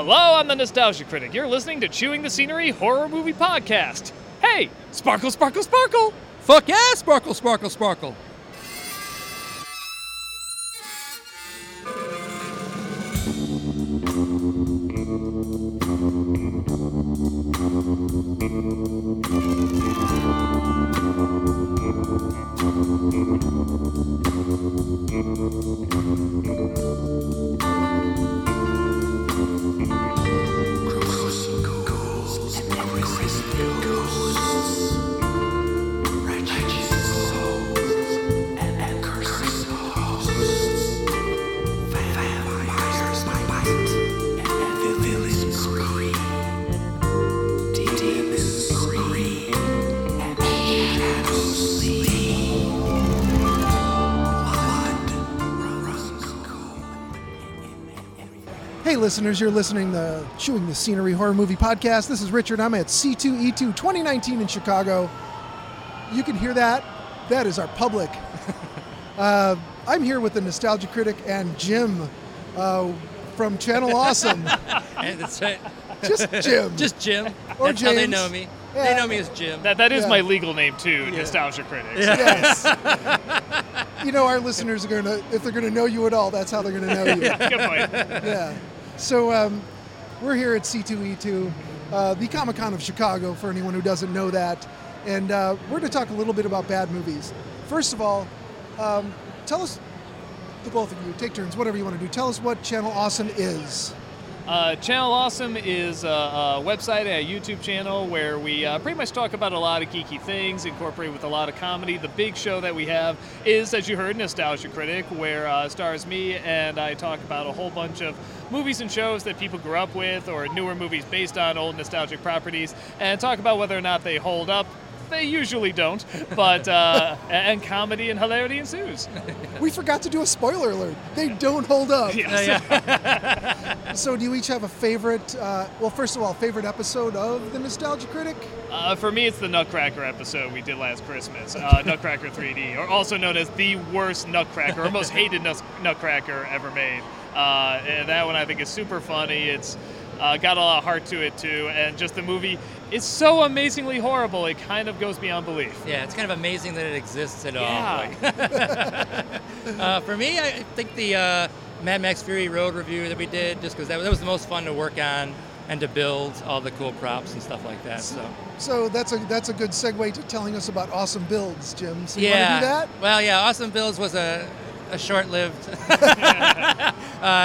Hello, I'm the Nostalgia Critic. You're listening to Chewing the Scenery Horror Movie Podcast. Hey, sparkle, sparkle, sparkle! Fuck yeah, sparkle, sparkle, sparkle. Crystal. Hey, listeners, you're listening to Chewing the Scenery Horror Movie Podcast. This is Richard. I'm at C2E2 2019 in Chicago. You can hear that. That is our public. uh, I'm here with the Nostalgia Critic and Jim uh, from Channel Awesome. And that's right. Just Jim. Just Jim. Or That's how they know me. Yeah. They know me as Jim. That, that is Yeah. my legal name too, Nostalgia Critics. yes. you know, our listeners are going to, if they're going to know you at all, that's how they're going to know you. Good point. yeah. So um, we're here at C2E2, uh, the Comic Con of Chicago, for anyone who doesn't know that. And uh, we're going to talk a little bit about bad movies. First of all, um, tell us, the both of you, take turns, whatever you want to do. Tell us what Channel Awesome is. Uh, Channel Awesome is a, a website and a YouTube channel where we uh, pretty much talk about a lot of geeky things, incorporate with a lot of comedy. The big show that we have is, as you heard, Nostalgia Critic, where uh, stars me and I talk about a whole bunch of movies and shows that people grew up with or newer movies based on old nostalgic properties and talk about whether or not they hold up. They usually don't, but uh, and comedy and hilarity ensues. We forgot to do a spoiler alert. They don't hold up. Yes. So, do you each have a favorite? Uh, well, first of all, favorite episode of the Nostalgia Critic? Uh, for me, it's the Nutcracker episode we did last Christmas, uh, Nutcracker 3D, or also known as the worst Nutcracker, or most hated nus- Nutcracker ever made. Uh, and that one I think is super funny. It's uh, got a lot of heart to it too, and just the movie is so amazingly horrible. It kind of goes beyond belief. Yeah, it's kind of amazing that it exists at all. Yeah. Like- uh, for me, I think the uh, Mad Max Fury Road review that we did, just because that, that was the most fun to work on and to build all the cool props and stuff like that. So So that's a that's a good segue to telling us about awesome builds, Jim. So you yeah, want to do that? well, yeah, Awesome Builds was a, a short-lived uh,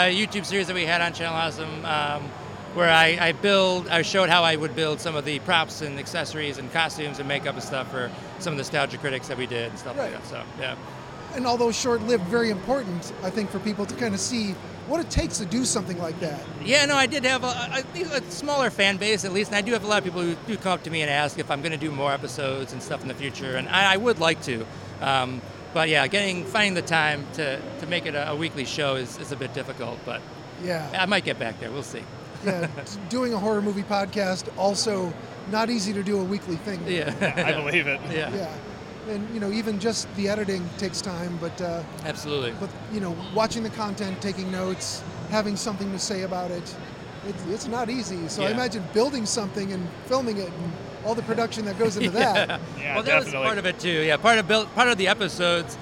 YouTube series that we had on Channel Awesome, um, where I, I build, I showed how I would build some of the props and accessories and costumes and makeup and stuff for some of the nostalgia critics that we did and stuff Right. like that. So yeah. And although short-lived, very important, I think, for people to kind of see what it takes to do something like that. Yeah, no, I did have a, think a smaller fan base at least, and I do have a lot of people who do come up to me and ask if I'm going to do more episodes and stuff in the future, and I, I would like to. Um, but yeah, getting finding the time to, to make it a, a weekly show is, is a bit difficult, but Yeah, I might get back there. We'll see. Yeah. doing a horror movie podcast also not easy to do a weekly thing. Yeah, I believe it. yeah, Yeah, and you know, even just the editing takes time, but uh, absolutely. but you know, watching the content, taking notes, having something to say about it, it's, it's not easy. So I imagine building something and filming it and all the production that goes into that. Yeah, well, that was part of it too. Yeah, part of build, part of the episodes,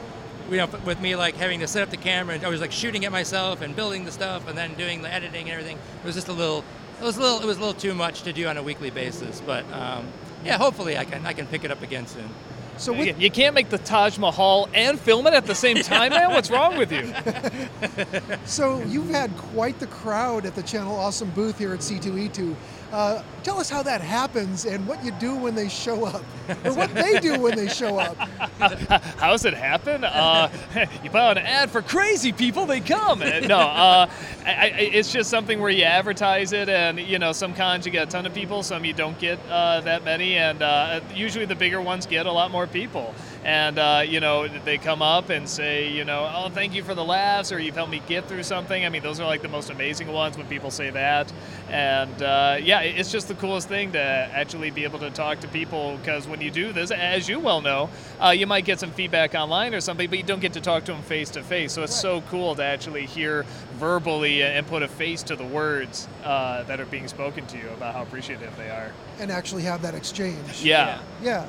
you know, with me like having to set up the camera and I was like shooting at myself and building the stuff and then doing the editing and everything. It was just a little, it was a little, it was a little too much to do on a weekly basis. But um, yeah, hopefully I can I can pick it up again soon. So You, with, you can't make the Taj Mahal and film it at the same time, man. What's wrong with you? so you've had quite the crowd at the Channel Awesome booth here at C2E2. Uh, tell us how that happens and what you do when they show up, or what they do when they show up. How does it happen? Uh, you put out an ad for crazy people, they come. Uh, No, uh, I, I, it's just something where you advertise it, and you know, some cons you get a ton of people, some you don't get uh, that many, and uh, usually the bigger ones get a lot more people. And uh, you know they come up and say, you know, oh, thank you for the laughs, or you've helped me get through something. I mean, those are like the most amazing ones when people say that, and uh, yeah, it's just the coolest thing to actually be able to talk to people because when you do this, as you well know, uh, you might get some feedback online or something, but you don't get to talk to them face to face. So it's so cool to actually hear verbally and put a face to the words uh, that are being spoken to you about how appreciative they are. and actually have that exchange. Yeah. Yeah.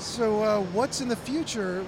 So uh, what's in the future?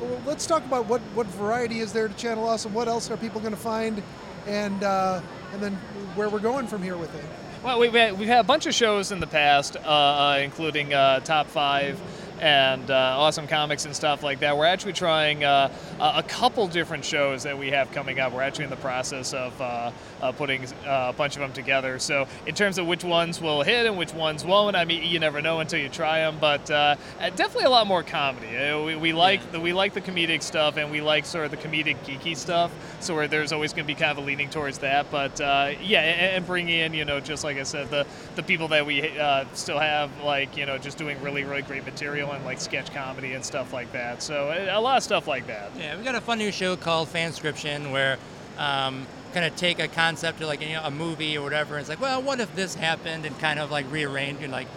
Well, let's talk about what, what variety is there to Channel Awesome. What else are people going to find, and uh, and then where we're going from here with it. Well, we've had, we've had a bunch of shows in the past, uh, uh, including uh, Top Five and uh, Awesome Comics and stuff like that. We're actually trying uh, a couple different shows that we have coming up. We're actually in the process of uh, uh, putting uh, a bunch of them together. So, in terms of which ones will hit and which ones won't, I mean, you never know until you try them. But uh, uh, definitely a lot more comedy. We, we like the, we like the comedic stuff, and we like sort of the comedic geeky stuff. So, where there's always going to be kind of a leaning towards that. But uh, yeah, and, and bringing in, you know, just like I said, the the people that we uh, still have, like you know, just doing really really great material and like sketch comedy and stuff like that. So a a lot of stuff like that. Yeah, we got a fun new show called Fanscription where um, kind of take a concept of like you know a movie or whatever. And it's like, well, what if this happened, and kind of like rearrange and like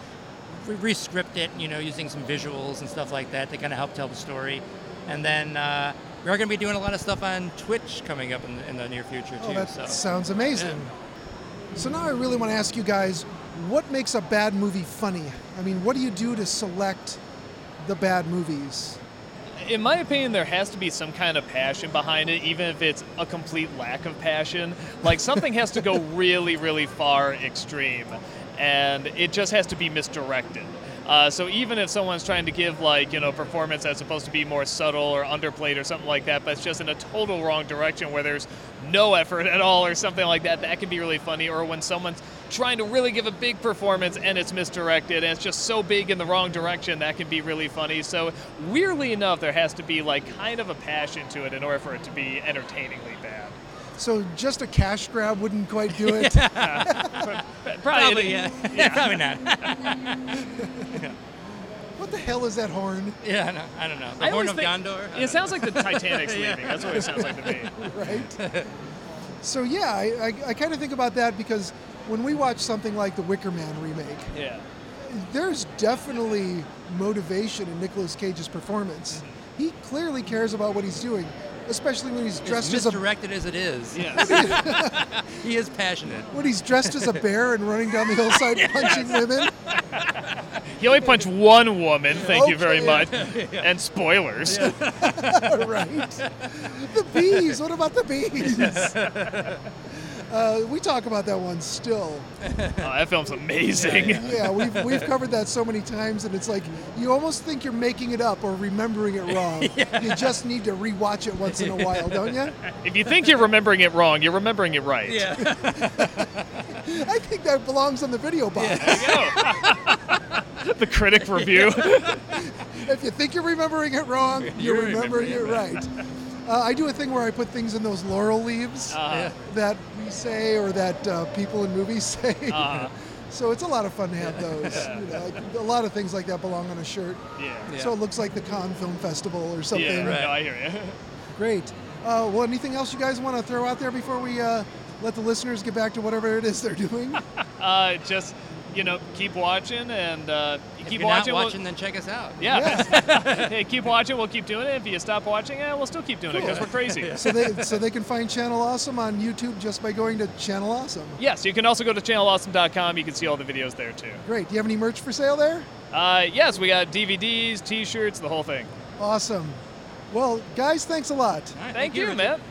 re- re-script it, you know, using some visuals and stuff like that to kind of help tell the story. And then uh, we're going to be doing a lot of stuff on Twitch coming up in, in the near future too. Oh, that so. sounds amazing. So now I really want to ask you guys, what makes a bad movie funny? I mean, what do you do to select the bad movies? in my opinion, there has to be some kind of passion behind it, even if it's a complete lack of passion. Like something has to go really, really far extreme, and it just has to be misdirected. Uh, so even if someone's trying to give like you know performance that's supposed to be more subtle or underplayed or something like that, but it's just in a total wrong direction where there's no effort at all or something like that, that can be really funny. Or when someone's trying to really give a big performance and it's misdirected and it's just so big in the wrong direction, that can be really funny. So weirdly enough, there has to be like kind of a passion to it in order for it to be entertainingly bad. So just a cash grab wouldn't quite do it. Probably, Probably, yeah. yeah. Probably not. what the hell is that horn? yeah, no, I don't know. The I Horn of think- Gondor? I It don't sounds like the Titanic's Yeah. leaving. That's what it sounds like to me. right? so yeah, I, I, I kind of think about that because when we watch something like the Wicker Man remake, Yeah. there's definitely motivation in Nicolas Cage's performance. Mm-hmm. He clearly cares about what he's doing, especially when he's dressed as as a as it is. Yes. He is passionate. when he's dressed as a bear and running down the hillside punching women. he only punched one woman. Thank you very Okay. much. And spoilers. right? The bees. What about the bees? Uh, we talk about that one still. Oh, that film's amazing. Yeah, we've, we've covered that so many times, and it's like you almost think you're making it up or remembering it wrong. You just need to rewatch it once in a while, don't you? If you think you're remembering it wrong, you're remembering it right. Yeah. I think that belongs on the video box. There you go. the critic review. If you think you're remembering it wrong, you're, You're remembering, remembering it right. Uh, I do a thing where I put things in those laurel leaves Uh, that we say or that uh, people in movies say. uh, So it's a lot of fun to have those. You know, like, a lot of things like that belong on a shirt. yeah. Yeah. So it looks like the Cannes Film Festival or something. Yeah, Right. no, I hear you. Great. Uh, well, anything else you guys want to throw out there before we uh, let the listeners get back to whatever it is they're doing? Uh, just, you know, keep watching and uh, If keep you're watching. not we'll- watching, then check us out. yeah. Hey, keep watching. We'll keep doing it. If you stop watching, eh, we'll still keep doing it because we're crazy. so they so they can find Channel Awesome on YouTube just by going to Channel Awesome. Yes, you can also go to channelawesome.com. You can see all the videos there too. Great. Do you have any merch for sale there? Uh, yes, we got DVDs, T-shirts, the whole thing. Awesome. Well, guys, thanks a lot. All right, Thank, you, Richard. man.